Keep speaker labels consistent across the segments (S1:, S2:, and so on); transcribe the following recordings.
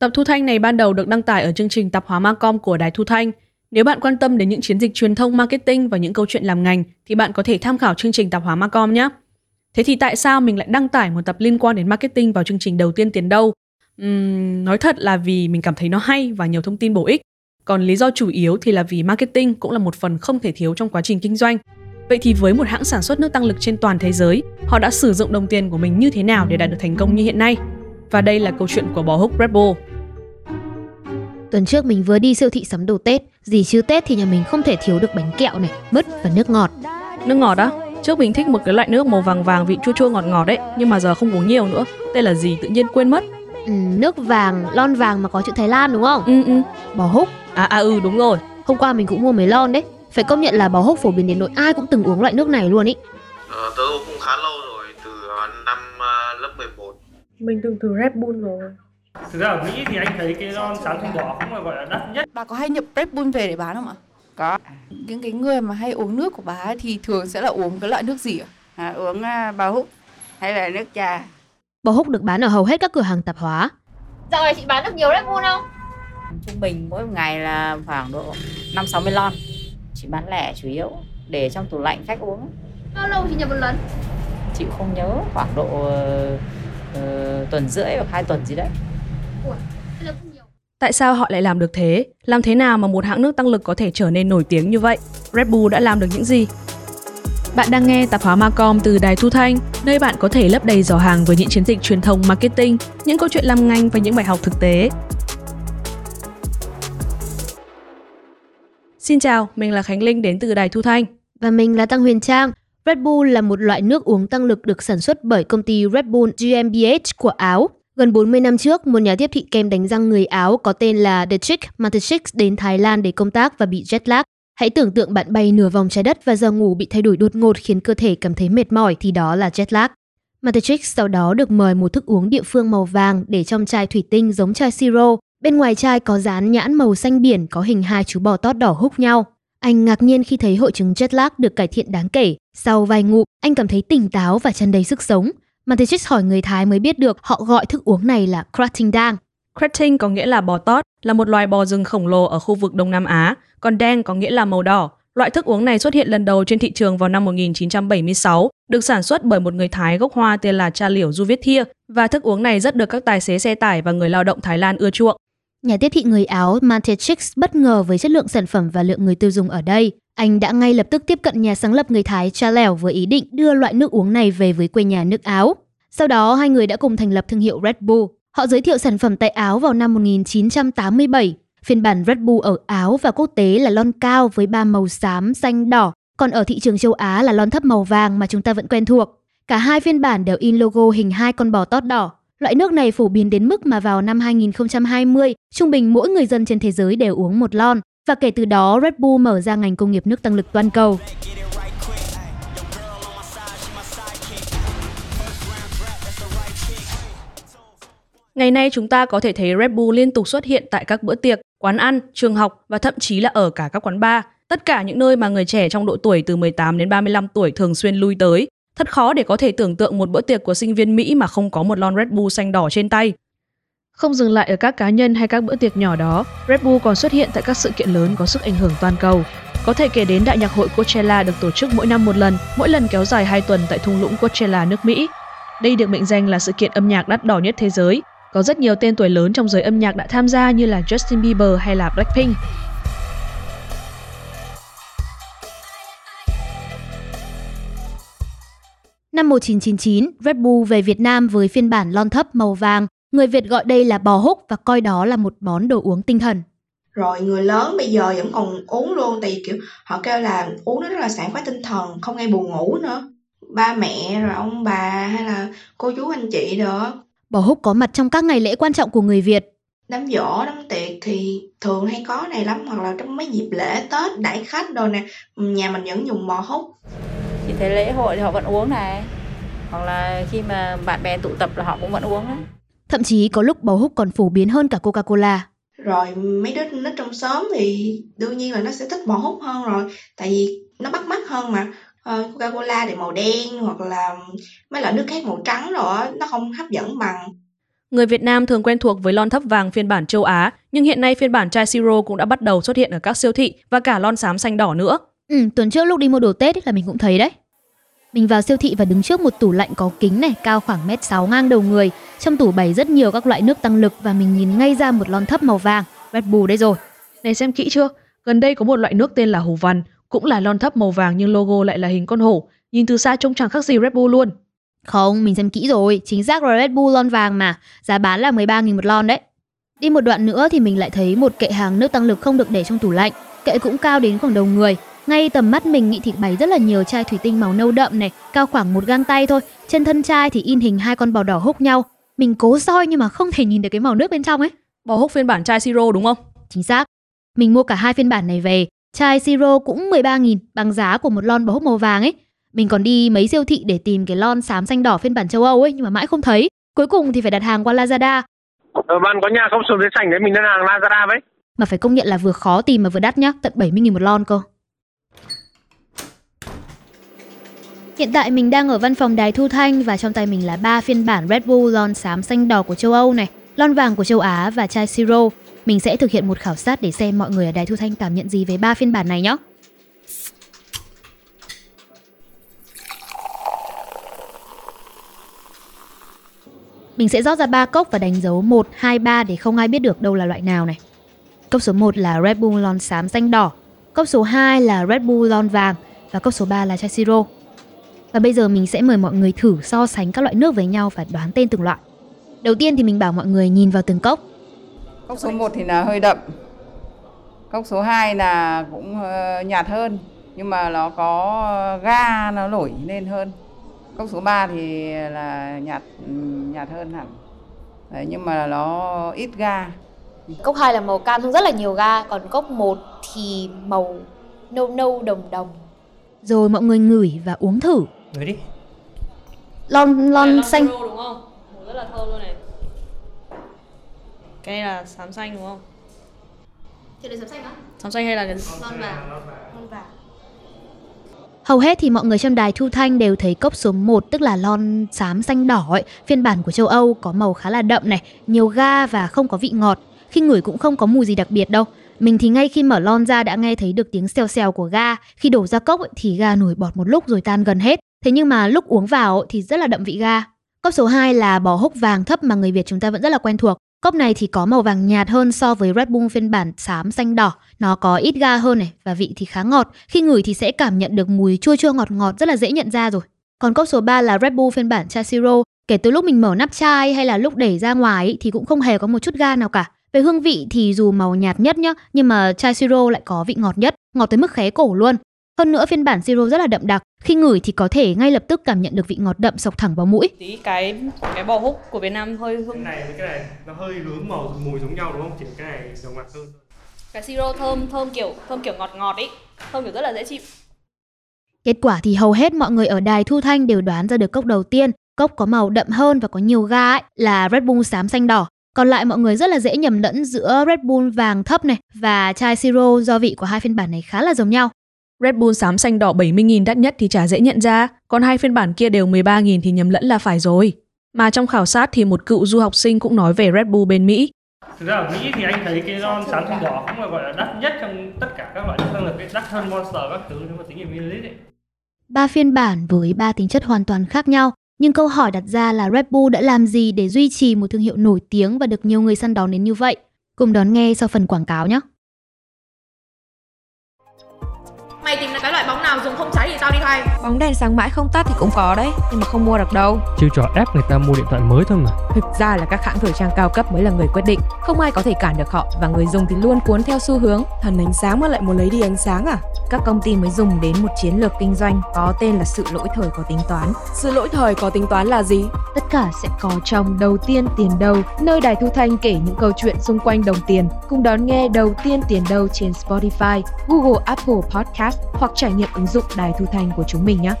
S1: Tập thu thanh này ban đầu được đăng tải ở chương trình tạp hóa Macom của Đài Thu Thanh. Nếu bạn quan tâm đến những chiến dịch truyền thông marketing và những câu chuyện làm ngành thì bạn có thể tham khảo chương trình tạp hóa Macom nhé. Thế thì tại sao mình lại đăng tải một tập liên quan đến marketing vào chương trình đầu tiên tiền đâu? Uhm, nói thật là vì mình cảm thấy nó hay và nhiều thông tin bổ ích. Còn lý do chủ yếu thì là vì marketing cũng là một phần không thể thiếu trong quá trình kinh doanh. Vậy thì với một hãng sản xuất nước tăng lực trên toàn thế giới, họ đã sử dụng đồng tiền của mình như thế nào để đạt được thành công như hiện nay? Và đây là câu chuyện của bò húc Red Bull.
S2: Tuần trước mình vừa đi siêu thị sắm đồ Tết, gì chứ Tết thì nhà mình không thể thiếu được bánh kẹo này, mứt và nước ngọt.
S1: Nước ngọt á? Trước mình thích một cái loại nước màu vàng vàng vị chua chua ngọt ngọt đấy, nhưng mà giờ không uống nhiều nữa. Đây là gì tự nhiên quên mất.
S2: Ừ, nước vàng, lon vàng mà có chữ Thái Lan đúng không?
S1: Ừ ừ.
S2: Bò húc.
S1: À à ừ đúng rồi.
S2: Hôm qua mình cũng mua mấy lon đấy. Phải công nhận là bò húc phổ biến đến nỗi ai cũng từng uống loại nước này luôn ý.
S3: Ờ, tớ cũng khá lâu rồi,
S1: Mình từng thử Red Bull rồi.
S4: Thực ra ở Mỹ thì anh thấy cái lon trắng không đỏ cũng là gọi là đắt nhất.
S5: Bà có hay nhập Red Bull về để bán không ạ?
S6: Có.
S5: Những cái người mà hay uống nước của bà ấy thì thường sẽ là uống cái loại nước gì ạ?
S6: À, uống bò húc hay là nước trà.
S2: Bò húc được bán ở hầu hết các cửa hàng tạp hóa.
S7: Dạo này chị bán được nhiều Red Bull không?
S6: Trung bình mỗi ngày là khoảng độ 5-60 lon. Chị bán lẻ chủ yếu để trong tủ lạnh khách uống.
S7: Bao lâu chị nhập một lần?
S6: Chị không nhớ khoảng độ uh, tuần rưỡi hoặc hai tuần gì đấy.
S7: Ủa, thế là cũng nhiều.
S1: Tại sao họ lại làm được thế? Làm thế nào mà một hãng nước tăng lực có thể trở nên nổi tiếng như vậy? Red Bull đã làm được những gì? Bạn đang nghe tạp hóa Macom từ Đài Thu Thanh, nơi bạn có thể lấp đầy giỏ hàng với những chiến dịch truyền thông marketing, những câu chuyện làm ngành và những bài học thực tế. Xin chào, mình là Khánh Linh đến từ Đài Thu Thanh.
S2: Và mình là Tăng Huyền Trang. Red Bull là một loại nước uống tăng lực được sản xuất bởi công ty Red Bull GmbH của Áo. Gần 40 năm trước, một nhà tiếp thị kem đánh răng người Áo có tên là Dietrich Chick đến Thái Lan để công tác và bị jet lag. Hãy tưởng tượng bạn bay nửa vòng trái đất và giờ ngủ bị thay đổi đột ngột khiến cơ thể cảm thấy mệt mỏi thì đó là jet lag. Mateschitz sau đó được mời một thức uống địa phương màu vàng để trong chai thủy tinh giống chai siro. Bên ngoài chai có dán nhãn màu xanh biển có hình hai chú bò tót đỏ húc nhau. Anh ngạc nhiên khi thấy hội chứng jet lag được cải thiện đáng kể. Sau vài ngụm, anh cảm thấy tỉnh táo và tràn đầy sức sống. Mateschitz hỏi người Thái mới biết được họ gọi thức uống này là Krating Dang.
S1: Krating có nghĩa là bò tót, là một loài bò rừng khổng lồ ở khu vực Đông Nam Á, còn đen có nghĩa là màu đỏ. Loại thức uống này xuất hiện lần đầu trên thị trường vào năm 1976, được sản xuất bởi một người Thái gốc Hoa tên là Cha Liễu Du Viết Thia, và thức uống này rất được các tài xế xe tải và người lao động Thái Lan ưa chuộng.
S2: Nhà tiếp thị người Áo Mateschitz bất ngờ với chất lượng sản phẩm và lượng người tiêu dùng ở đây. Anh đã ngay lập tức tiếp cận nhà sáng lập người Thái Cha Lèo với ý định đưa loại nước uống này về với quê nhà nước Áo. Sau đó, hai người đã cùng thành lập thương hiệu Red Bull. Họ giới thiệu sản phẩm tại Áo vào năm 1987. Phiên bản Red Bull ở Áo và quốc tế là lon cao với ba màu xám, xanh, đỏ, còn ở thị trường châu Á là lon thấp màu vàng mà chúng ta vẫn quen thuộc. Cả hai phiên bản đều in logo hình hai con bò tót đỏ. Loại nước này phổ biến đến mức mà vào năm 2020, trung bình mỗi người dân trên thế giới đều uống một lon. Và kể từ đó, Red Bull mở ra ngành công nghiệp nước tăng lực toàn cầu.
S1: Ngày nay chúng ta có thể thấy Red Bull liên tục xuất hiện tại các bữa tiệc, quán ăn, trường học và thậm chí là ở cả các quán bar. Tất cả những nơi mà người trẻ trong độ tuổi từ 18 đến 35 tuổi thường xuyên lui tới. Thật khó để có thể tưởng tượng một bữa tiệc của sinh viên Mỹ mà không có một lon Red Bull xanh đỏ trên tay. Không dừng lại ở các cá nhân hay các bữa tiệc nhỏ đó, Red Bull còn xuất hiện tại các sự kiện lớn có sức ảnh hưởng toàn cầu. Có thể kể đến đại nhạc hội Coachella được tổ chức mỗi năm một lần, mỗi lần kéo dài 2 tuần tại thung lũng Coachella nước Mỹ. Đây được mệnh danh là sự kiện âm nhạc đắt đỏ nhất thế giới. Có rất nhiều tên tuổi lớn trong giới âm nhạc đã tham gia như là Justin Bieber hay là Blackpink.
S2: Năm 1999, Red Bull về Việt Nam với phiên bản lon thấp màu vàng. Người Việt gọi đây là bò húc và coi đó là một món đồ uống tinh thần.
S8: Rồi người lớn bây giờ vẫn còn uống luôn tại vì kiểu họ kêu là uống nó rất là sảng khoái tinh thần, không gây buồn ngủ nữa. Ba mẹ rồi ông bà hay là cô chú anh chị đó.
S2: Bò húc có mặt trong các ngày lễ quan trọng của người Việt.
S8: Đám giỗ, đám tiệc thì thường hay có này lắm hoặc là trong mấy dịp lễ Tết đãi khách đồ nè, nhà mình vẫn dùng bò húc.
S6: Chị thấy lễ hội thì họ vẫn uống này. Hoặc là khi mà bạn bè tụ tập là họ cũng vẫn uống đấy.
S2: Thậm chí có lúc bò húc còn phổ biến hơn cả Coca-Cola.
S8: Rồi mấy đứa nít trong xóm thì đương nhiên là nó sẽ thích bò húc hơn rồi tại vì nó bắt mắt hơn mà uh, Coca-Cola thì màu đen hoặc là mấy loại nước khác màu trắng rồi nó không hấp dẫn bằng
S1: Người Việt Nam thường quen thuộc với lon thấp vàng phiên bản châu Á, nhưng hiện nay phiên bản chai siro cũng đã bắt đầu xuất hiện ở các siêu thị và cả lon xám xanh đỏ nữa.
S2: Ừ, tuần trước lúc đi mua đồ Tết là mình cũng thấy đấy. Mình vào siêu thị và đứng trước một tủ lạnh có kính này, cao khoảng mét 6 ngang đầu người. Trong tủ bày rất nhiều các loại nước tăng lực và mình nhìn ngay ra một lon thấp màu vàng. Red Bull đây rồi.
S1: Này xem kỹ chưa? Gần đây có một loại nước tên là hổ vằn, cũng là lon thấp màu vàng nhưng logo lại là hình con hổ. Nhìn từ xa trông chẳng khác gì Red Bull luôn.
S2: Không, mình xem kỹ rồi, chính xác là Red Bull lon vàng mà, giá bán là 13.000 một lon đấy. Đi một đoạn nữa thì mình lại thấy một kệ hàng nước tăng lực không được để trong tủ lạnh. Kệ cũng cao đến khoảng đầu người. Ngay tầm mắt mình nghĩ thì bày rất là nhiều chai thủy tinh màu nâu đậm này, cao khoảng một gang tay thôi. Trên thân chai thì in hình hai con bò đỏ húc nhau. Mình cố soi nhưng mà không thể nhìn được cái màu nước bên trong ấy.
S1: Bò húc phiên bản chai siro đúng không?
S2: Chính xác. Mình mua cả hai phiên bản này về. Chai siro cũng 13.000 bằng giá của một lon bò húc màu vàng ấy. Mình còn đi mấy siêu thị để tìm cái lon xám xanh đỏ phiên bản châu Âu ấy nhưng mà mãi không thấy. Cuối cùng thì phải đặt hàng qua Lazada.
S9: Ờ, bạn có nhà không xuống dưới sảnh đấy mình đơn hàng Lazada với.
S2: Mà phải công nhận là vừa khó tìm mà vừa đắt nhá, tận 70.000 một lon cơ. Hiện tại mình đang ở văn phòng đài thu thanh và trong tay mình là ba phiên bản Red Bull lon xám xanh đỏ của châu Âu này, lon vàng của châu Á và chai siro. Mình sẽ thực hiện một khảo sát để xem mọi người ở đài thu thanh cảm nhận gì về ba phiên bản này nhé. Mình sẽ rót ra ba cốc và đánh dấu 1, 2, 3 để không ai biết được đâu là loại nào này. Cốc số 1 là Red Bull lon xám xanh đỏ, cốc số 2 là Red Bull lon vàng và cốc số 3 là chai siro. Và bây giờ mình sẽ mời mọi người thử so sánh các loại nước với nhau và đoán tên từng loại. Đầu tiên thì mình bảo mọi người nhìn vào từng cốc.
S5: Cốc số 1 thì là hơi đậm. Cốc số 2 là cũng ờ, nhạt hơn nhưng mà nó có ga nó nổi lên hơn. Cốc số 3 thì là nhạt nhạt hơn hẳn. Đấy, nhưng mà nó ít ga.
S7: Cốc 2 là màu cam rất là nhiều ga, còn cốc 1 thì màu nâu nâu đồng đồng.
S2: Rồi mọi người ngửi và uống thử.
S4: Ngửi đi.
S2: Lon lon xanh.
S1: đúng không? Mùi rất là thơm luôn này. Cái này là xám xanh đúng không?
S7: Thì là sấm xanh á?
S1: Xám xanh hay là cái
S7: Lon vàng. Lon vàng.
S2: Hầu hết thì mọi người trong đài thu thanh đều thấy cốc số 1 tức là lon xám xanh đỏ ấy, phiên bản của châu Âu có màu khá là đậm này, nhiều ga và không có vị ngọt. Khi ngửi cũng không có mùi gì đặc biệt đâu. Mình thì ngay khi mở lon ra đã nghe thấy được tiếng xèo xèo của ga. Khi đổ ra cốc ấy, thì ga nổi bọt một lúc rồi tan gần hết. Thế nhưng mà lúc uống vào thì rất là đậm vị ga. Cốc số 2 là bò húc vàng thấp mà người Việt chúng ta vẫn rất là quen thuộc. Cốc này thì có màu vàng nhạt hơn so với Red Bull phiên bản xám xanh đỏ. Nó có ít ga hơn này và vị thì khá ngọt. Khi ngửi thì sẽ cảm nhận được mùi chua chua ngọt ngọt rất là dễ nhận ra rồi. Còn cốc số 3 là Red Bull phiên bản chai siro. Kể từ lúc mình mở nắp chai hay là lúc đẩy ra ngoài thì cũng không hề có một chút ga nào cả. Về hương vị thì dù màu nhạt nhất nhá, nhưng mà chai siro lại có vị ngọt nhất, ngọt tới mức khé cổ luôn. Hơn nữa phiên bản siro rất là đậm đặc, khi ngửi thì có thể ngay lập tức cảm nhận được vị ngọt đậm sộc thẳng vào mũi.
S1: tí cái cái bò húc của Việt Nam hơi
S4: Cái
S1: hương
S4: này với cái này nó hơi hướng màu mùi giống nhau đúng không? Chỉ cái này nồng nặc hơn.
S1: cái siro thơm thơm kiểu thơm kiểu ngọt ngọt ấy, thơm kiểu rất là dễ chịu.
S2: Kết quả thì hầu hết mọi người ở đài thu thanh đều đoán ra được cốc đầu tiên, cốc có màu đậm hơn và có nhiều ga ấy, là Red Bull xám xanh đỏ. Còn lại mọi người rất là dễ nhầm lẫn giữa Red Bull vàng thấp này và chai siro do vị của hai phiên bản này khá là giống nhau.
S1: Red Bull xám xanh đỏ 70.000 đắt nhất thì chả dễ nhận ra, còn hai phiên bản kia đều 13.000 thì nhầm lẫn là phải rồi. Mà trong khảo sát thì một cựu du học sinh cũng nói về Red Bull bên Mỹ.
S4: Thực ra ở Mỹ thì anh thấy cái lon xám xanh đỏ cũng là gọi là đắt nhất trong tất cả các loại nước tăng lực đắt hơn Monster các thứ nếu mà tính về ml ấy.
S2: Ba phiên bản với ba tính chất hoàn toàn khác nhau, nhưng câu hỏi đặt ra là Red Bull đã làm gì để duy trì một thương hiệu nổi tiếng và được nhiều người săn đón đến như vậy? Cùng đón nghe sau phần quảng cáo nhé.
S10: Mày tìm được cái loại bóng nào dùng không cháy thì tao đi thay
S11: Bóng đèn sáng mãi không tắt thì cũng có đấy Nhưng mà không mua được đâu.
S12: Chiêu trò ép người ta mua điện thoại mới thôi mà.
S11: Thực ra là các hãng thời trang cao cấp mới là người quyết định. Không ai có thể cản được họ Và người dùng thì luôn cuốn theo xu hướng. Thần ánh sáng mà lại muốn lấy đi ánh sáng à Các công ty mới dùng đến một chiến lược kinh doanh Có tên là sự lỗi thời có tính toán
S13: Sự lỗi thời có tính toán là gì?
S14: Tất cả sẽ có trong Đầu tiên tiền đâu Nơi Đài Thu Thanh kể những câu chuyện xung quanh đồng tiền Cùng đón nghe Đầu tiên tiền đâu trên Spotify, Google Apple Podcast Hoặc trải nghiệm ứng dụng Đài Thu Thanh của chúng mình nhé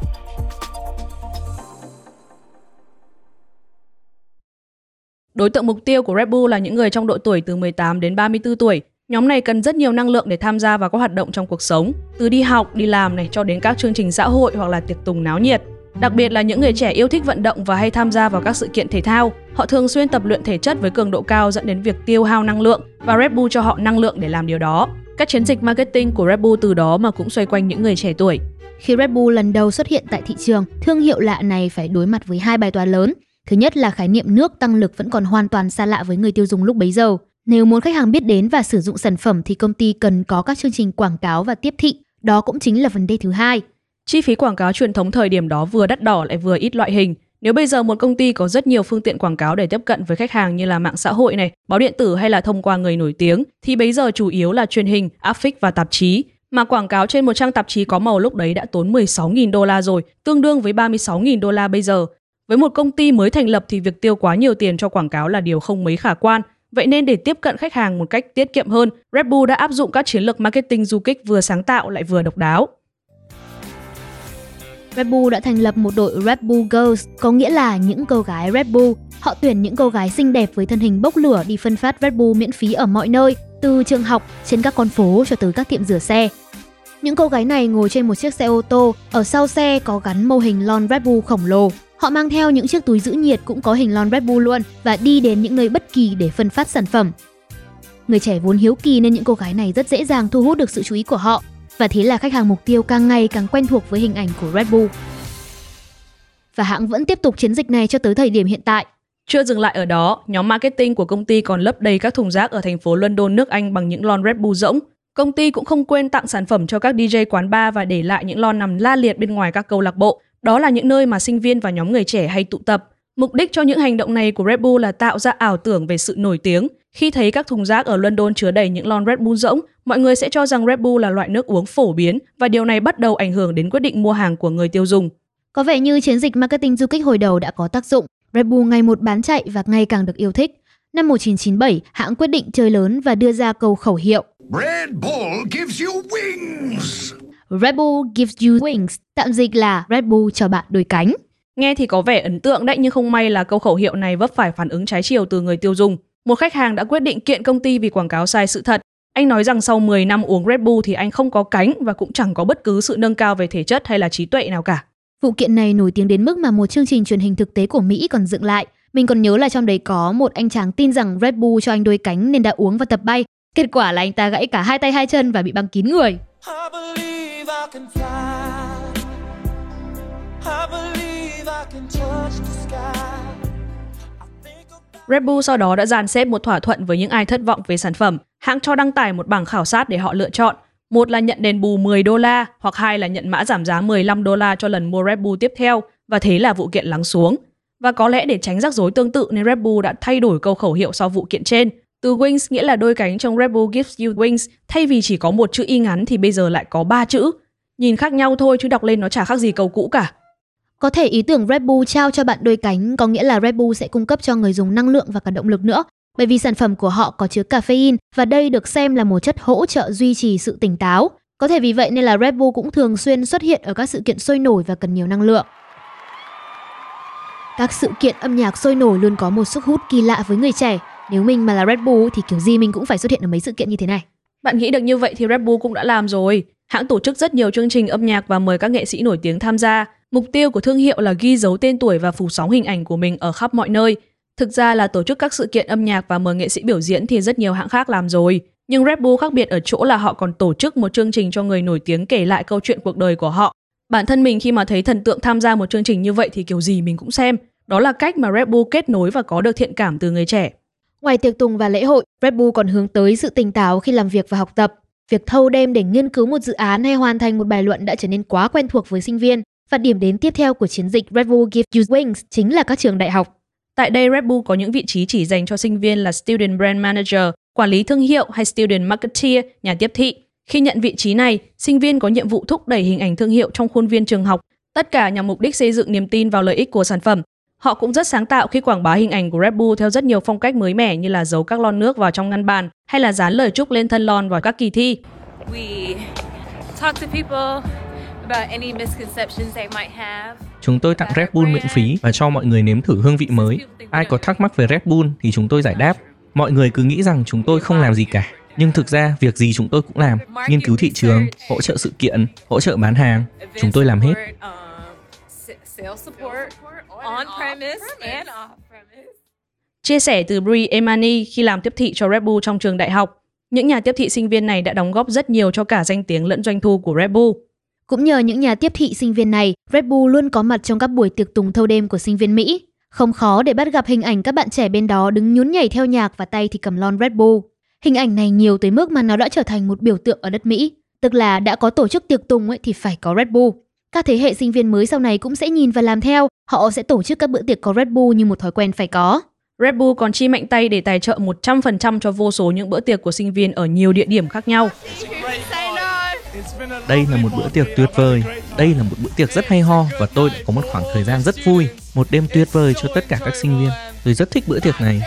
S1: Đối tượng mục tiêu của Red Bull là những người trong độ tuổi từ 18 đến 34 tuổi. Nhóm này cần rất nhiều năng lượng để tham gia vào các hoạt động trong cuộc sống, từ đi học, đi làm này cho đến các chương trình xã hội hoặc là tiệc tùng náo nhiệt. Đặc biệt là những người trẻ yêu thích vận động và hay tham gia vào các sự kiện thể thao, họ thường xuyên tập luyện thể chất với cường độ cao dẫn đến việc tiêu hao năng lượng và Red Bull cho họ năng lượng để làm điều đó. Các chiến dịch marketing của Red Bull từ đó mà cũng xoay quanh những người trẻ tuổi.
S2: Khi Red Bull lần đầu xuất hiện tại thị trường, thương hiệu lạ này phải đối mặt với hai bài toán lớn. Thứ nhất là khái niệm nước tăng lực vẫn còn hoàn toàn xa lạ với người tiêu dùng lúc bấy giờ. Nếu muốn khách hàng biết đến và sử dụng sản phẩm thì công ty cần có các chương trình quảng cáo và tiếp thị. Đó cũng chính là vấn đề thứ hai.
S1: Chi phí quảng cáo truyền thống thời điểm đó vừa đắt đỏ lại vừa ít loại hình. Nếu bây giờ một công ty có rất nhiều phương tiện quảng cáo để tiếp cận với khách hàng như là mạng xã hội này, báo điện tử hay là thông qua người nổi tiếng, thì bây giờ chủ yếu là truyền hình, áp phích và tạp chí. Mà quảng cáo trên một trang tạp chí có màu lúc đấy đã tốn 16.000 đô la rồi, tương đương với 36.000 đô la bây giờ. Với một công ty mới thành lập thì việc tiêu quá nhiều tiền cho quảng cáo là điều không mấy khả quan. Vậy nên để tiếp cận khách hàng một cách tiết kiệm hơn, Red Bull đã áp dụng các chiến lược marketing du kích vừa sáng tạo lại vừa độc đáo.
S2: Red Bull đã thành lập một đội Red Bull Girls, có nghĩa là những cô gái Red Bull. Họ tuyển những cô gái xinh đẹp với thân hình bốc lửa đi phân phát Red Bull miễn phí ở mọi nơi, từ trường học, trên các con phố cho tới các tiệm rửa xe. Những cô gái này ngồi trên một chiếc xe ô tô, ở sau xe có gắn mô hình lon Red Bull khổng lồ. Họ mang theo những chiếc túi giữ nhiệt cũng có hình lon Red Bull luôn và đi đến những nơi bất kỳ để phân phát sản phẩm. Người trẻ vốn hiếu kỳ nên những cô gái này rất dễ dàng thu hút được sự chú ý của họ và thế là khách hàng mục tiêu càng ngày càng quen thuộc với hình ảnh của Red Bull. Và hãng vẫn tiếp tục chiến dịch này cho tới thời điểm hiện tại.
S1: Chưa dừng lại ở đó, nhóm marketing của công ty còn lấp đầy các thùng rác ở thành phố London, nước Anh bằng những lon Red Bull rỗng. Công ty cũng không quên tặng sản phẩm cho các DJ quán bar và để lại những lon nằm la liệt bên ngoài các câu lạc bộ. Đó là những nơi mà sinh viên và nhóm người trẻ hay tụ tập. Mục đích cho những hành động này của Red Bull là tạo ra ảo tưởng về sự nổi tiếng. Khi thấy các thùng rác ở London chứa đầy những lon Red Bull rỗng, mọi người sẽ cho rằng Red Bull là loại nước uống phổ biến và điều này bắt đầu ảnh hưởng đến quyết định mua hàng của người tiêu dùng.
S2: Có vẻ như chiến dịch marketing du kích hồi đầu đã có tác dụng. Red Bull ngày một bán chạy và ngày càng được yêu thích. Năm 1997, hãng quyết định chơi lớn và đưa ra câu khẩu hiệu
S15: Red Bull gives you wings.
S2: Red Bull gives you wings, tạm dịch là Red Bull cho bạn đôi cánh.
S1: Nghe thì có vẻ ấn tượng đấy nhưng không may là câu khẩu hiệu này vấp phải phản ứng trái chiều từ người tiêu dùng. Một khách hàng đã quyết định kiện công ty vì quảng cáo sai sự thật. Anh nói rằng sau 10 năm uống Red Bull thì anh không có cánh và cũng chẳng có bất cứ sự nâng cao về thể chất hay là trí tuệ nào cả.
S2: Vụ kiện này nổi tiếng đến mức mà một chương trình truyền hình thực tế của Mỹ còn dựng lại. Mình còn nhớ là trong đấy có một anh chàng tin rằng Red Bull cho anh đôi cánh nên đã uống và tập bay. Kết quả là anh ta gãy cả hai tay hai chân và bị băng kín người.
S1: Red Bull sau đó đã dàn xếp một thỏa thuận với những ai thất vọng về sản phẩm. Hãng cho đăng tải một bảng khảo sát để họ lựa chọn. Một là nhận đền bù 10 đô la, hoặc hai là nhận mã giảm giá 15 đô la cho lần mua Red Bull tiếp theo, và thế là vụ kiện lắng xuống. Và có lẽ để tránh rắc rối tương tự nên Red Bull đã thay đổi câu khẩu hiệu sau vụ kiện trên. Từ wings nghĩa là đôi cánh trong Red Bull gives you wings, thay vì chỉ có một chữ y ngắn thì bây giờ lại có ba chữ. Nhìn khác nhau thôi chứ đọc lên nó chả khác gì cầu cũ cả.
S2: Có thể ý tưởng Red Bull trao cho bạn đôi cánh có nghĩa là Red Bull sẽ cung cấp cho người dùng năng lượng và cả động lực nữa, bởi vì sản phẩm của họ có chứa caffeine và đây được xem là một chất hỗ trợ duy trì sự tỉnh táo. Có thể vì vậy nên là Red Bull cũng thường xuyên xuất hiện ở các sự kiện sôi nổi và cần nhiều năng lượng. Các sự kiện âm nhạc sôi nổi luôn có một sức hút kỳ lạ với người trẻ. Nếu mình mà là Red Bull thì kiểu gì mình cũng phải xuất hiện ở mấy sự kiện như thế này.
S1: Bạn nghĩ được như vậy thì Red Bull cũng đã làm rồi. Hãng tổ chức rất nhiều chương trình âm nhạc và mời các nghệ sĩ nổi tiếng tham gia. Mục tiêu của thương hiệu là ghi dấu tên tuổi và phủ sóng hình ảnh của mình ở khắp mọi nơi. Thực ra là tổ chức các sự kiện âm nhạc và mời nghệ sĩ biểu diễn thì rất nhiều hãng khác làm rồi. Nhưng Red Bull khác biệt ở chỗ là họ còn tổ chức một chương trình cho người nổi tiếng kể lại câu chuyện cuộc đời của họ. Bản thân mình khi mà thấy thần tượng tham gia một chương trình như vậy thì kiểu gì mình cũng xem. Đó là cách mà Red Bull kết nối và có được thiện cảm từ người trẻ.
S2: Ngoài tiệc tùng và lễ hội, Red Bull còn hướng tới sự tỉnh táo khi làm việc và học tập. Việc thâu đêm để nghiên cứu một dự án hay hoàn thành một bài luận đã trở nên quá quen thuộc với sinh viên. Và điểm đến tiếp theo của chiến dịch Red Bull Give You Wings chính là các trường đại học.
S1: Tại đây, Red Bull có những vị trí chỉ dành cho sinh viên là Student Brand Manager, quản lý thương hiệu hay Student Marketeer, nhà tiếp thị. Khi nhận vị trí này, sinh viên có nhiệm vụ thúc đẩy hình ảnh thương hiệu trong khuôn viên trường học, tất cả nhằm mục đích xây dựng niềm tin vào lợi ích của sản phẩm. Họ cũng rất sáng tạo khi quảng bá hình ảnh của Red Bull theo rất nhiều phong cách mới mẻ như là giấu các lon nước vào trong ngăn bàn hay là dán lời chúc lên thân lon vào các kỳ thi.
S16: We talk to people about any misconceptions they might have.
S17: Chúng tôi tặng Red Bull miễn phí và cho mọi người nếm thử hương vị mới. Ai có thắc mắc về Red Bull thì chúng tôi giải đáp. Mọi người cứ nghĩ rằng chúng tôi không làm gì cả. Nhưng thực ra, việc gì chúng tôi cũng làm. Nghiên cứu thị trường, hỗ trợ sự kiện, hỗ trợ bán hàng. Chúng tôi làm hết.
S16: Sales support on premise and off premise.
S1: Chia sẻ từ Brie Emani khi làm tiếp thị cho Red Bull trong trường đại học, những nhà tiếp thị sinh viên này đã đóng góp rất nhiều cho cả danh tiếng lẫn doanh thu của Red Bull.
S2: Cũng nhờ những nhà tiếp thị sinh viên này, Red Bull luôn có mặt trong các buổi tiệc tùng thâu đêm của sinh viên Mỹ. Không khó để bắt gặp hình ảnh các bạn trẻ bên đó đứng nhún nhảy theo nhạc và tay thì cầm lon Red Bull. Hình ảnh này nhiều tới mức mà nó đã trở thành một biểu tượng ở đất Mỹ. Tức là đã có tổ chức tiệc tùng ấy thì phải có Red Bull. Các thế hệ sinh viên mới sau này cũng sẽ nhìn và làm theo, họ sẽ tổ chức các bữa tiệc có Red Bull như một thói quen phải có.
S1: Red Bull còn chi mạnh tay để tài trợ 100% cho vô số những bữa tiệc của sinh viên ở nhiều địa điểm khác nhau.
S17: Đây là một bữa tiệc tuyệt vời. Đây là một bữa tiệc rất hay ho và tôi đã có một khoảng thời gian rất vui. Một đêm tuyệt vời cho tất cả các sinh viên. Tôi rất thích bữa tiệc này.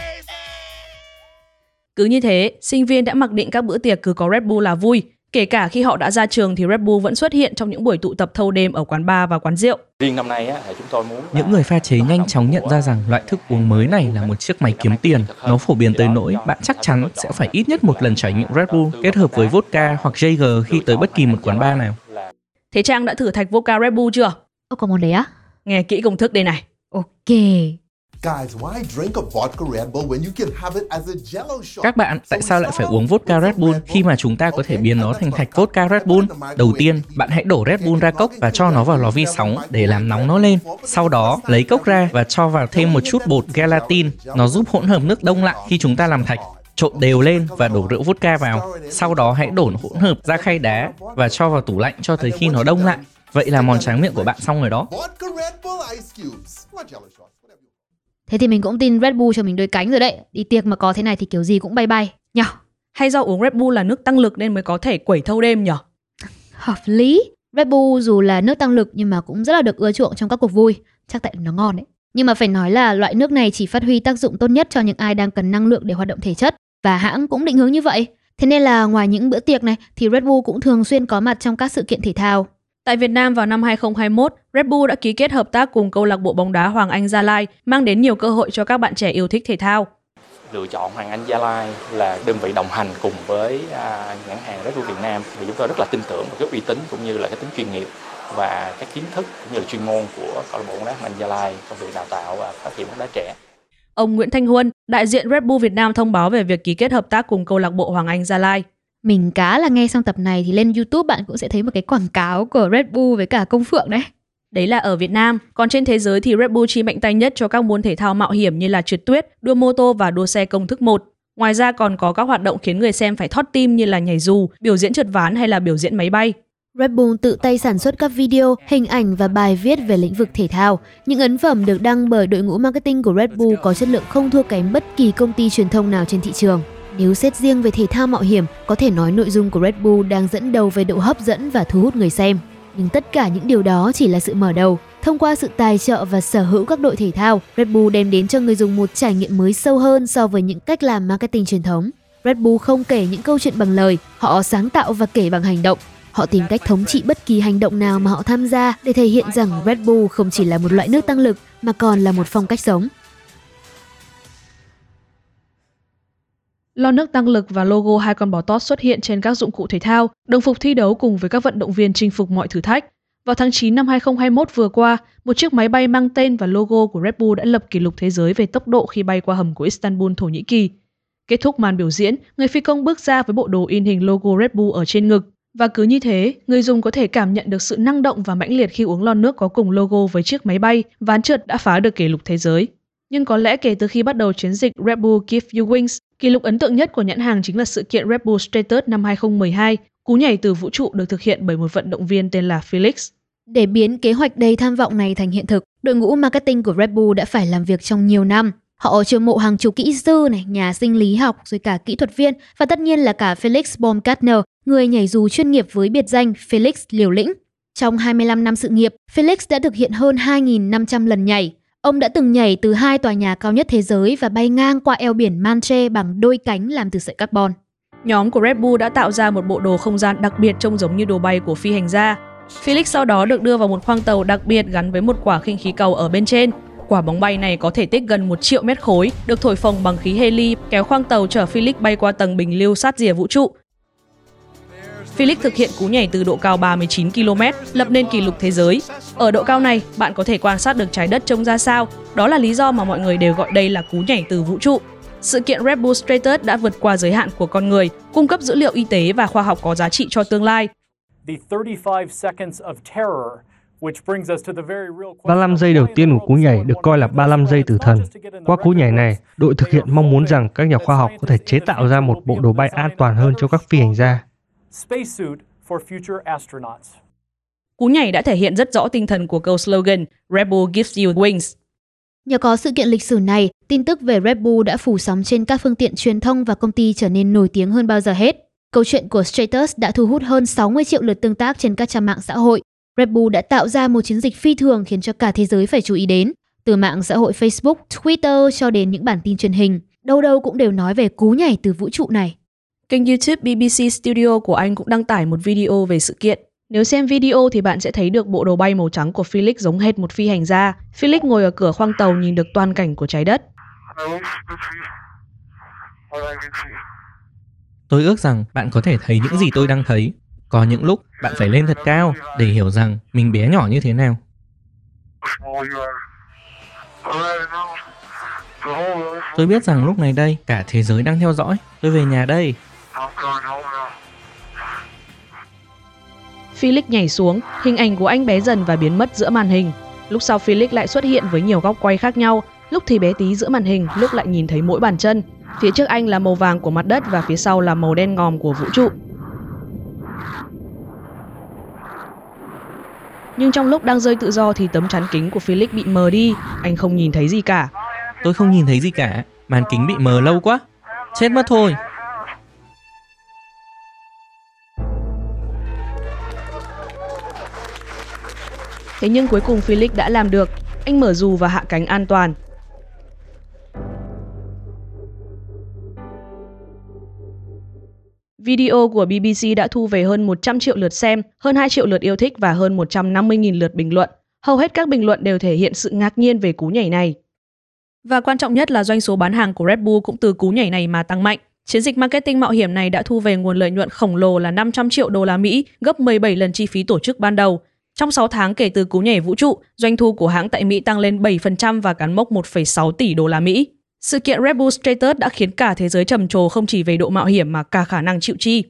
S1: Cứ như thế, sinh viên đã mặc định các bữa tiệc cứ có Red Bull là vui. Kể cả khi họ đã ra trường thì Red Bull vẫn xuất hiện trong những buổi tụ tập thâu đêm ở quán bar và quán rượu.
S18: Riêng năm nay á, thì chúng tôi muốn
S17: Những người pha chế nhanh chóng nhận ra rằng loại thức uống mới này là một chiếc máy kiếm tiền. Nó phổ biến tới nỗi bạn chắc chắn sẽ phải ít nhất một lần trải nghiệm Red Bull kết hợp với vodka hoặc Jaeger khi tới bất kỳ một quán bar nào.
S1: Thế Trang đã thử thạch vodka Red Bull chưa?
S2: Ô, có món đấy á?
S1: Nghe kỹ công thức đây này.
S2: Ok.
S19: Guys, why drink a vodka Red Bull when you can have it as a jello shot?
S17: Các bạn, tại sao lại phải uống vodka Red Bull khi mà chúng ta có thể biến nó thành thạch vodka Red Bull? Đầu tiên, bạn hãy đổ Red Bull ra cốc và cho nó vào lò vi sóng để làm nóng nó lên. Sau đó, lấy cốc ra và cho vào thêm một chút bột gelatin. Nó giúp hỗn hợp nước đông lại khi chúng ta làm thạch. Trộn đều lên và đổ rượu vodka vào. Sau đó hãy đổ hỗn hợp ra khay đá và cho vào tủ lạnh cho tới khi nó đông lại. Vậy là món tráng miệng của bạn xong rồi đó.
S2: Thế thì mình cũng tin Red Bull cho mình đôi cánh rồi đấy. Đi tiệc mà có thế này thì kiểu gì cũng bay bay. Nhở?
S1: Hay do uống Red Bull là nước tăng lực nên mới có thể quẩy thâu đêm nhở?
S2: Hợp lý. Red Bull dù là nước tăng lực nhưng mà cũng rất là được ưa chuộng trong các cuộc vui. Chắc tại nó ngon đấy. Nhưng mà phải nói là loại nước này chỉ phát huy tác dụng tốt nhất cho những ai đang cần năng lượng để hoạt động thể chất. Và hãng cũng định hướng như vậy. Thế nên là ngoài những bữa tiệc này thì Red Bull cũng thường xuyên có mặt trong các sự kiện thể thao.
S1: Tại Việt Nam vào năm 2021, Red Bull đã ký kết hợp tác cùng câu lạc bộ bóng đá Hoàng Anh Gia Lai, mang đến nhiều cơ hội cho các bạn trẻ yêu thích thể thao.
S18: lựa chọn Hoàng Anh Gia Lai là đơn vị đồng hành cùng với à, nhãn hàng Red Bull Việt Nam thì chúng tôi rất là tin tưởng vào cái uy tín cũng như là cái tính chuyên nghiệp và các kiến thức cũng như là chuyên môn của câu lạc bộ bóng đá Hoàng Anh Gia Lai trong việc đào tạo và phát triển bóng đá trẻ.
S1: Ông Nguyễn Thanh Huân, đại diện Red Bull Việt Nam thông báo về việc ký kết hợp tác cùng câu lạc bộ Hoàng Anh Gia Lai.
S2: Mình cá là nghe xong tập này thì lên YouTube bạn cũng sẽ thấy một cái quảng cáo của Red Bull với cả công phượng đấy.
S1: Đấy là ở Việt Nam, còn trên thế giới thì Red Bull chi mạnh tay nhất cho các môn thể thao mạo hiểm như là trượt tuyết, đua mô tô và đua xe công thức 1. Ngoài ra còn có các hoạt động khiến người xem phải thót tim như là nhảy dù, biểu diễn trượt ván hay là biểu diễn máy bay.
S2: Red Bull tự tay sản xuất các video, hình ảnh và bài viết về lĩnh vực thể thao. Những ấn phẩm được đăng bởi đội ngũ marketing của Red Bull có chất lượng không thua kém bất kỳ công ty truyền thông nào trên thị trường. Nếu xét riêng về thể thao mạo hiểm, có thể nói nội dung của Red Bull đang dẫn đầu về độ hấp dẫn và thu hút người xem. Nhưng tất cả những điều đó chỉ là sự mở đầu. Thông qua sự tài trợ và sở hữu các đội thể thao, Red Bull đem đến cho người dùng một trải nghiệm mới sâu hơn so với những cách làm marketing truyền thống. Red Bull không kể những câu chuyện bằng lời, họ sáng tạo và kể bằng hành động. Họ tìm cách thống trị bất kỳ hành động nào mà họ tham gia để thể hiện rằng Red Bull không chỉ là một loại nước tăng lực mà còn là một phong cách sống.
S1: Lon nước tăng lực và logo hai con bò tót xuất hiện trên các dụng cụ thể thao, đồng phục thi đấu cùng với các vận động viên chinh phục mọi thử thách. Vào tháng 9 năm 2021 vừa qua, một chiếc máy bay mang tên và logo của Red Bull đã lập kỷ lục thế giới về tốc độ khi bay qua hầm của Istanbul, Thổ Nhĩ Kỳ. Kết thúc màn biểu diễn, người phi công bước ra với bộ đồ in hình logo Red Bull ở trên ngực. Và cứ như thế, người dùng có thể cảm nhận được sự năng động và mãnh liệt khi uống lon nước có cùng logo với chiếc máy bay, ván trượt đã phá được kỷ lục thế giới. Nhưng có lẽ kể từ khi bắt đầu chiến dịch Red Bull Give You Wings, kỷ lục ấn tượng nhất của nhãn hàng chính là sự kiện Red Bull Stratus năm 2012, cú nhảy từ vũ trụ được thực hiện bởi một vận động viên tên là Felix.
S2: Để biến kế hoạch đầy tham vọng này thành hiện thực, đội ngũ marketing của Red Bull đã phải làm việc trong nhiều năm. Họ chiêu mộ hàng chục kỹ sư, này, nhà sinh lý học, rồi cả kỹ thuật viên và tất nhiên là cả Felix Baumgartner, người nhảy dù chuyên nghiệp với biệt danh Felix Liều Lĩnh. Trong 25 năm sự nghiệp, Felix đã thực hiện hơn 2.500 lần nhảy. Ông đã từng nhảy từ hai tòa nhà cao nhất thế giới và bay ngang qua eo biển Manche bằng đôi cánh làm từ sợi carbon.
S1: Nhóm của Red Bull đã tạo ra một bộ đồ không gian đặc biệt trông giống như đồ bay của phi hành gia. Felix sau đó được đưa vào một khoang tàu đặc biệt gắn với một quả khinh khí cầu ở bên trên. Quả bóng bay này có thể tích gần 1 triệu mét khối, được thổi phồng bằng khí heli, kéo khoang tàu chở Felix bay qua tầng bình lưu sát rìa vũ trụ. Felix thực hiện cú nhảy từ độ cao 39 km, lập nên kỷ lục thế giới. Ở độ cao này, bạn có thể quan sát được trái đất trông ra sao. Đó là lý do mà mọi người đều gọi đây là cú nhảy từ vũ trụ. Sự kiện Red Bull Stratus đã vượt qua giới hạn của con người, cung cấp dữ liệu y tế và khoa học có giá trị cho tương lai.
S12: 35 giây đầu tiên của cú nhảy được coi là 35 giây tử thần. Qua cú nhảy này, đội thực hiện mong muốn rằng các nhà khoa học có thể chế tạo ra một bộ đồ bay an toàn hơn cho các phi hành gia.
S1: Cú nhảy đã thể hiện rất rõ tinh thần của câu slogan Red Bull gives you wings.
S2: Nhờ có sự kiện lịch sử này, tin tức về Red Bull đã phủ sóng trên các phương tiện truyền thông và công ty trở nên nổi tiếng hơn bao giờ hết. Câu chuyện của Stratus đã thu hút hơn 60 triệu lượt tương tác trên các trang mạng xã hội. Red Bull đã tạo ra một chiến dịch phi thường khiến cho cả thế giới phải chú ý đến. Từ mạng xã hội Facebook, Twitter cho đến những bản tin truyền hình, đâu đâu cũng đều nói về cú nhảy từ vũ trụ này.
S1: Kênh YouTube BBC Studio của Anh cũng đăng tải một video về sự kiện. Nếu xem video thì bạn sẽ thấy được bộ đồ bay màu trắng của Felix giống hệt một phi hành gia. Felix ngồi ở cửa khoang tàu nhìn được toàn cảnh của trái đất.
S17: Tôi ước rằng bạn có thể thấy những gì tôi đang thấy. Có những lúc bạn phải lên thật cao để hiểu rằng mình bé nhỏ như thế nào. Tôi biết rằng lúc này đây cả thế giới đang theo dõi. Tôi về nhà đây.
S1: Felix nhảy xuống, hình ảnh của anh bé dần và biến mất giữa màn hình. Lúc sau Felix lại xuất hiện với nhiều góc quay khác nhau, lúc thì bé tí giữa màn hình, lúc lại nhìn thấy mỗi bàn chân. Phía trước anh là màu vàng của mặt đất và phía sau là màu đen ngòm của vũ trụ. Nhưng trong lúc đang rơi tự do thì tấm chắn kính của Felix bị mờ đi, anh không nhìn thấy gì cả.
S17: Tôi không nhìn thấy gì cả, màn kính bị mờ lâu quá. Chết mất thôi.
S1: Thế nhưng cuối cùng Felix đã làm được. Anh mở dù và hạ cánh an toàn. Video của BBC đã thu về hơn 100 triệu lượt xem, hơn 2 triệu lượt yêu thích và hơn 150.000 lượt bình luận. Hầu hết các bình luận đều thể hiện sự ngạc nhiên về cú nhảy này. Và quan trọng nhất là doanh số bán hàng của Red Bull cũng từ cú nhảy này mà tăng mạnh. Chiến dịch marketing mạo hiểm này đã thu về nguồn lợi nhuận khổng lồ là 500 triệu đô la Mỹ, gấp 17 lần chi phí tổ chức ban đầu. Trong 6 tháng kể từ cú nhảy vũ trụ, doanh thu của hãng tại Mỹ tăng lên 7% và cán mốc 1,6 tỷ đô la Mỹ. Sự kiện Red Bull Stratus đã khiến cả thế giới trầm trồ không chỉ về độ mạo hiểm mà cả khả năng chịu chi.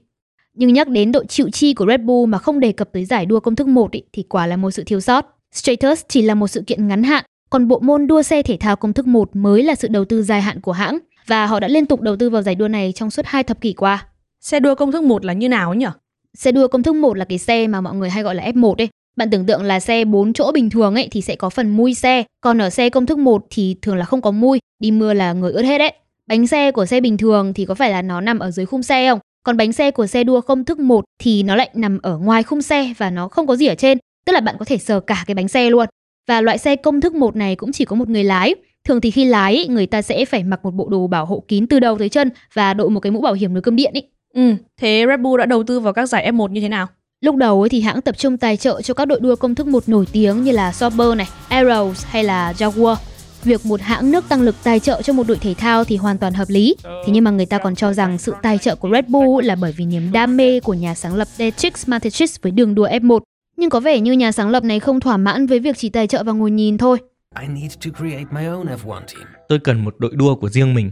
S2: Nhưng nhắc đến độ chịu chi của Red Bull mà không đề cập tới giải đua công thức 1 ý, thì quả là một sự thiếu sót. Stratus chỉ là một sự kiện ngắn hạn, còn bộ môn đua xe thể thao công thức 1 mới là sự đầu tư dài hạn của hãng và họ đã liên tục đầu tư vào giải đua này trong suốt hai thập kỷ qua.
S1: Xe đua công thức 1 là như nào nhỉ?
S2: Xe đua công thức 1 là cái xe mà mọi người hay gọi là F1 ấy. Bạn tưởng tượng là xe 4 chỗ bình thường ấy thì sẽ có phần mui xe, còn ở xe công thức 1 thì thường là không có mui, đi mưa là người ướt hết đấy. Bánh xe của xe bình thường thì có phải là nó nằm ở dưới khung xe không? Còn bánh xe của xe đua công thức 1 thì nó lại nằm ở ngoài khung xe và nó không có gì ở trên, tức là bạn có thể sờ cả cái bánh xe luôn. Và loại xe công thức 1 này cũng chỉ có một người lái. Thường thì khi lái, người ta sẽ phải mặc một bộ đồ bảo hộ kín từ đầu tới chân và đội một cái mũ bảo hiểm nối cơm điện ý.
S1: Ừ, thế Red Bull đã đầu tư vào các giải F1 như thế nào?
S2: Lúc đầu ấy thì hãng tập trung tài trợ cho các đội đua công thức một nổi tiếng như là Sauber này, Arrows hay là Jaguar. Việc một hãng nước tăng lực tài trợ cho một đội thể thao thì hoàn toàn hợp lý. Thế nhưng mà người ta còn cho rằng sự tài trợ của Red Bull là bởi vì niềm đam mê của nhà sáng lập Dietrich Mateschitz với đường đua F1. Nhưng có vẻ như nhà sáng lập này không thỏa mãn với việc chỉ tài trợ và ngồi nhìn thôi.
S17: Tôi cần một đội đua của riêng mình.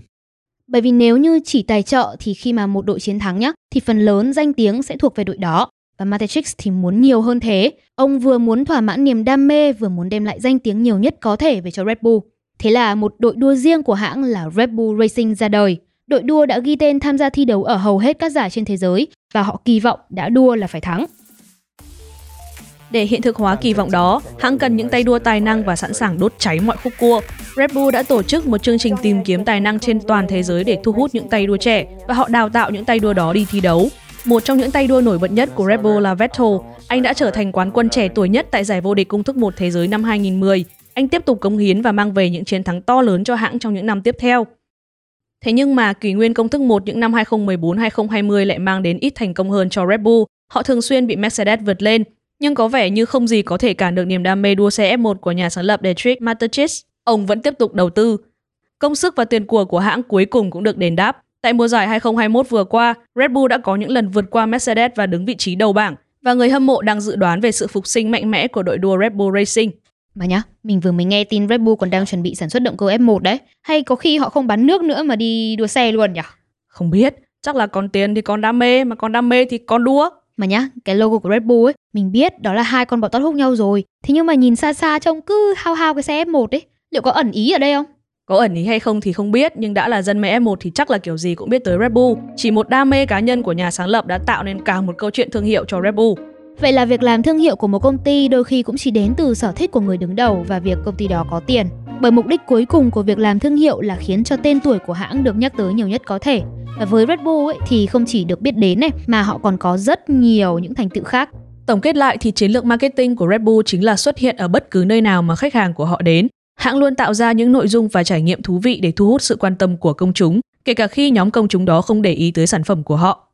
S2: Bởi vì nếu như chỉ tài trợ thì khi mà một đội chiến thắng nhá, thì phần lớn danh tiếng sẽ thuộc về đội đó. Và Matrix thì muốn nhiều hơn thế. Ông vừa muốn thỏa mãn niềm đam mê, vừa muốn đem lại danh tiếng nhiều nhất có thể về cho Red Bull. Thế là một đội đua riêng của hãng là Red Bull Racing ra đời. Đội đua đã ghi tên tham gia thi đấu ở hầu hết các giải trên thế giới và họ kỳ vọng đã đua là phải thắng.
S1: Để hiện thực hóa kỳ vọng đó, hãng cần những tay đua tài năng và sẵn sàng đốt cháy mọi khúc cua. Red Bull đã tổ chức một chương trình tìm kiếm tài năng trên toàn thế giới để thu hút những tay đua trẻ và họ đào tạo những tay đua đó đi thi đấu. Một trong những tay đua nổi bật nhất của Red Bull là Vettel. Anh đã trở thành quán quân trẻ tuổi nhất tại giải vô địch công thức 1 thế giới năm 2010. Anh tiếp tục cống hiến và mang về những chiến thắng to lớn cho hãng trong những năm tiếp theo. Thế nhưng mà kỷ nguyên công thức 1 những năm 2014-2020 lại mang đến ít thành công hơn cho Red Bull. Họ thường xuyên bị Mercedes vượt lên, nhưng có vẻ như không gì có thể cản được niềm đam mê đua xe F1 của nhà sáng lập Dietrich Mateschitz. Ông vẫn tiếp tục đầu tư. Công sức và tiền của của hãng cuối cùng cũng được đền đáp. Tại mùa giải 2021 vừa qua, Red Bull đã có những lần vượt qua Mercedes và đứng vị trí đầu bảng, và người hâm mộ đang dự đoán về sự phục sinh mạnh mẽ của đội đua Red Bull Racing.
S2: Mà nhá, mình vừa mới nghe tin Red Bull còn đang chuẩn bị sản xuất động cơ F1 đấy. Hay có khi họ không bán nước nữa mà đi đua xe luôn nhỉ?
S1: Không biết, chắc là còn tiền thì còn đam mê, mà còn đam mê thì còn đua.
S2: Mà nhá, cái logo của Red Bull ấy, mình biết đó là hai con bò tót hút nhau rồi. Thế nhưng mà nhìn xa xa trông cứ hao hao cái xe F1 ấy. Liệu có ẩn ý ở đây không?
S1: Có ẩn ý hay không thì không biết, nhưng đã là dân mê F1 thì chắc là kiểu gì cũng biết tới Red Bull. Chỉ một đam mê cá nhân của nhà sáng lập đã tạo nên cả một câu chuyện thương hiệu cho Red Bull.
S2: Vậy là việc làm thương hiệu của một công ty đôi khi cũng chỉ đến từ sở thích của người đứng đầu và việc công ty đó có tiền. Bởi mục đích cuối cùng của việc làm thương hiệu là khiến cho tên tuổi của hãng được nhắc tới nhiều nhất có thể. Và với Red Bull ấy, thì không chỉ được biết đến này mà họ còn có rất nhiều những thành tựu khác.
S1: Tổng kết lại thì chiến lược marketing của Red Bull chính là xuất hiện ở bất cứ nơi nào mà khách hàng của họ đến. Hãng luôn tạo ra những nội dung và trải nghiệm thú vị để thu hút sự quan tâm của công chúng, kể cả khi nhóm công chúng đó không để ý tới sản phẩm của họ.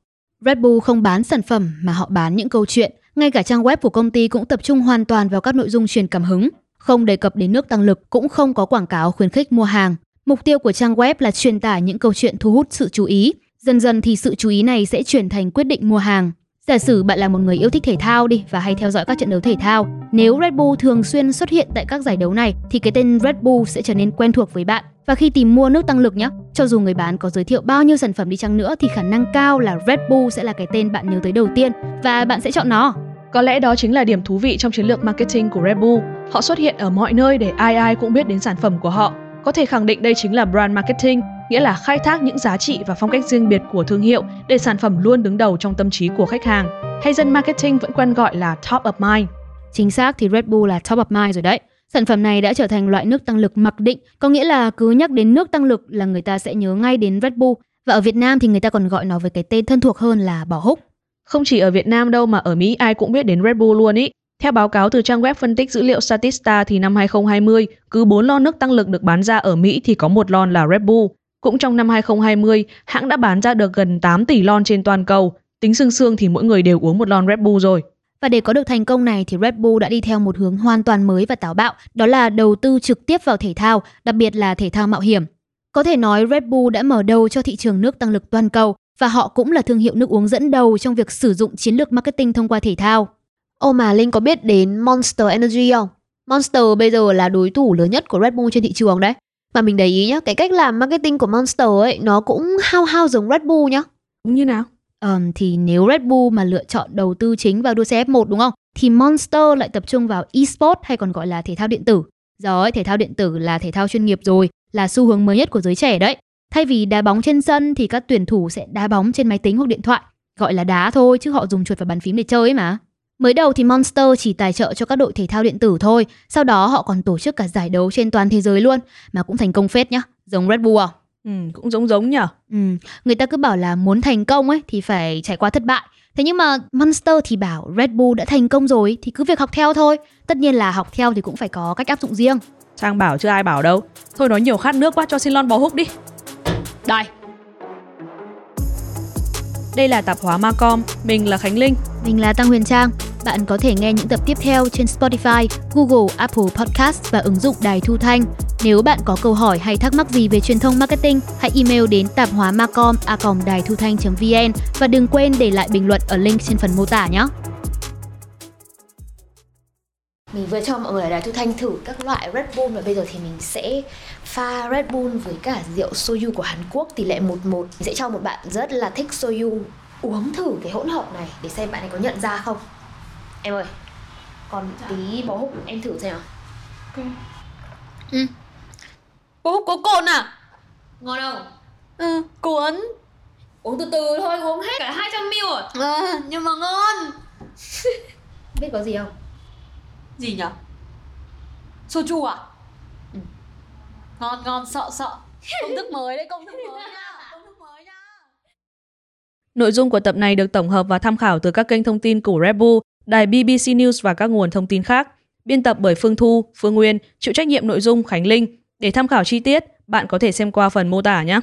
S2: Red Bull không bán sản phẩm mà họ bán những câu chuyện. Ngay cả trang web của công ty cũng tập trung hoàn toàn vào các nội dung truyền cảm hứng, không đề cập đến nước tăng lực, cũng không có quảng cáo khuyến khích mua hàng. Mục tiêu của trang web là truyền tải những câu chuyện thu hút sự chú ý. Dần dần thì sự chú ý này sẽ chuyển thành quyết định mua hàng. Giả sử bạn là một người yêu thích thể thao đi và hay theo dõi các trận đấu thể thao, nếu Red Bull thường xuyên xuất hiện tại các giải đấu này thì cái tên Red Bull sẽ trở nên quen thuộc với bạn. Và khi tìm mua nước tăng lực nhé, cho dù người bán có giới thiệu bao nhiêu sản phẩm đi chăng nữa thì khả năng cao là Red Bull sẽ là cái tên bạn nhớ tới đầu tiên và bạn sẽ chọn nó.
S1: Có lẽ đó chính là điểm thú vị trong chiến lược marketing của Red Bull. Họ xuất hiện ở mọi nơi để ai ai cũng biết đến sản phẩm của họ. Có thể khẳng định đây chính là brand marketing, nghĩa là khai thác những giá trị và phong cách riêng biệt của thương hiệu để sản phẩm luôn đứng đầu trong tâm trí của khách hàng. Hay dân marketing vẫn quen gọi là top of mind.
S2: Chính xác thì Red Bull là top of mind rồi đấy. Sản phẩm này đã trở thành loại nước tăng lực mặc định, có nghĩa là cứ nhắc đến nước tăng lực là người ta sẽ nhớ ngay đến Red Bull. Và ở Việt Nam thì người ta còn gọi nó với cái tên thân thuộc hơn là bò húc.
S1: Không chỉ ở Việt Nam đâu mà ở Mỹ ai cũng biết đến Red Bull luôn ý. Theo báo cáo từ trang web phân tích dữ liệu Statista thì năm 2020, cứ 4 lon nước tăng lực được bán ra ở Mỹ thì có một lon là Red Bull. Cũng trong năm 2020, hãng đã bán ra được gần 8 tỷ lon trên toàn cầu. Tính xương xương thì mỗi người đều uống một lon Red Bull rồi.
S2: Và để có được thành công này thì Red Bull đã đi theo một hướng hoàn toàn mới và táo bạo, đó là đầu tư trực tiếp vào thể thao, đặc biệt là thể thao mạo hiểm. Có thể nói Red Bull đã mở đầu cho thị trường nước tăng lực toàn cầu và họ cũng là thương hiệu nước uống dẫn đầu trong việc sử dụng chiến lược marketing thông qua thể thao.
S7: Ô mà Linh có biết đến Monster Energy không? Monster bây giờ là đối thủ lớn nhất của Red Bull trên thị trường đấy. Mà mình để ý nhá, cái cách làm marketing của Monster ấy nó cũng hao hao giống Red Bull nhá.
S1: Cũng như nào?
S2: Um, thì nếu Red Bull mà lựa chọn đầu tư chính vào đua xe F1 đúng không? Thì Monster lại tập trung vào eSport hay còn gọi là thể thao điện tử. Giờ ấy, thể thao điện tử là thể thao chuyên nghiệp rồi, là xu hướng mới nhất của giới trẻ đấy. Thay vì đá bóng trên sân thì các tuyển thủ sẽ đá bóng trên máy tính hoặc điện thoại. Gọi là đá thôi chứ họ dùng chuột và bàn phím để chơi ấy mà. Mới đầu thì Monster chỉ tài trợ cho các đội thể thao điện tử thôi, sau đó họ còn tổ chức cả giải đấu trên toàn thế giới luôn, mà cũng thành công phết nhá, giống Red Bull à.
S1: Ừ, cũng giống giống nhở.
S2: Ừ, người ta cứ bảo là muốn thành công ấy thì phải trải qua thất bại. Thế nhưng mà Monster thì bảo Red Bull đã thành công rồi thì cứ việc học theo thôi. Tất nhiên là học theo thì cũng phải có cách áp dụng riêng.
S1: Trang bảo chứ ai bảo đâu. Thôi nói nhiều khát nước quá cho xin lon bò húc đi.
S2: Đây.
S1: Đây là tạp hóa Macom, mình là Khánh Linh.
S2: Mình là Tăng Huyền Trang. Bạn có thể nghe những tập tiếp theo trên Spotify, Google, Apple Podcast và ứng dụng Đài Thu Thanh. Nếu bạn có câu hỏi hay thắc mắc gì về truyền thông marketing, hãy email đến tạp hóa macom a đài thu thanh.vn và đừng quên để lại bình luận ở link trên phần mô tả nhé.
S7: Mình vừa cho mọi người ở Đài Thu Thanh thử các loại Red Bull và bây giờ thì mình sẽ pha Red Bull với cả rượu soju của Hàn Quốc tỷ lệ 1-1. Mình sẽ cho một bạn rất là thích soju uống thử cái hỗn hợp này để xem bạn ấy có nhận ra không. Em ơi, còn tí bó húc em thử xem nào.
S10: Ok. Ừ. Bố húc có cồn à?
S7: Ngon không?
S10: Ừ, cuốn.
S7: Uống từ từ thôi, uống hết
S10: cả 200ml à?
S7: À, nhưng mà ngon. Biết có gì không?
S10: Gì nhở? Soju à? Ừ. Ngon ngon sợ sợ. Công thức mới đấy, công thức mới nha. Công thức mới nha.
S1: Nội dung của tập này được tổng hợp và tham khảo từ các kênh thông tin của Red Bull, đài BBC News và các nguồn thông tin khác. Biên tập bởi Phương Thu, Phương Nguyên, chịu trách nhiệm nội dung Khánh Linh. Để tham khảo chi tiết, bạn có thể xem qua phần mô tả nhé.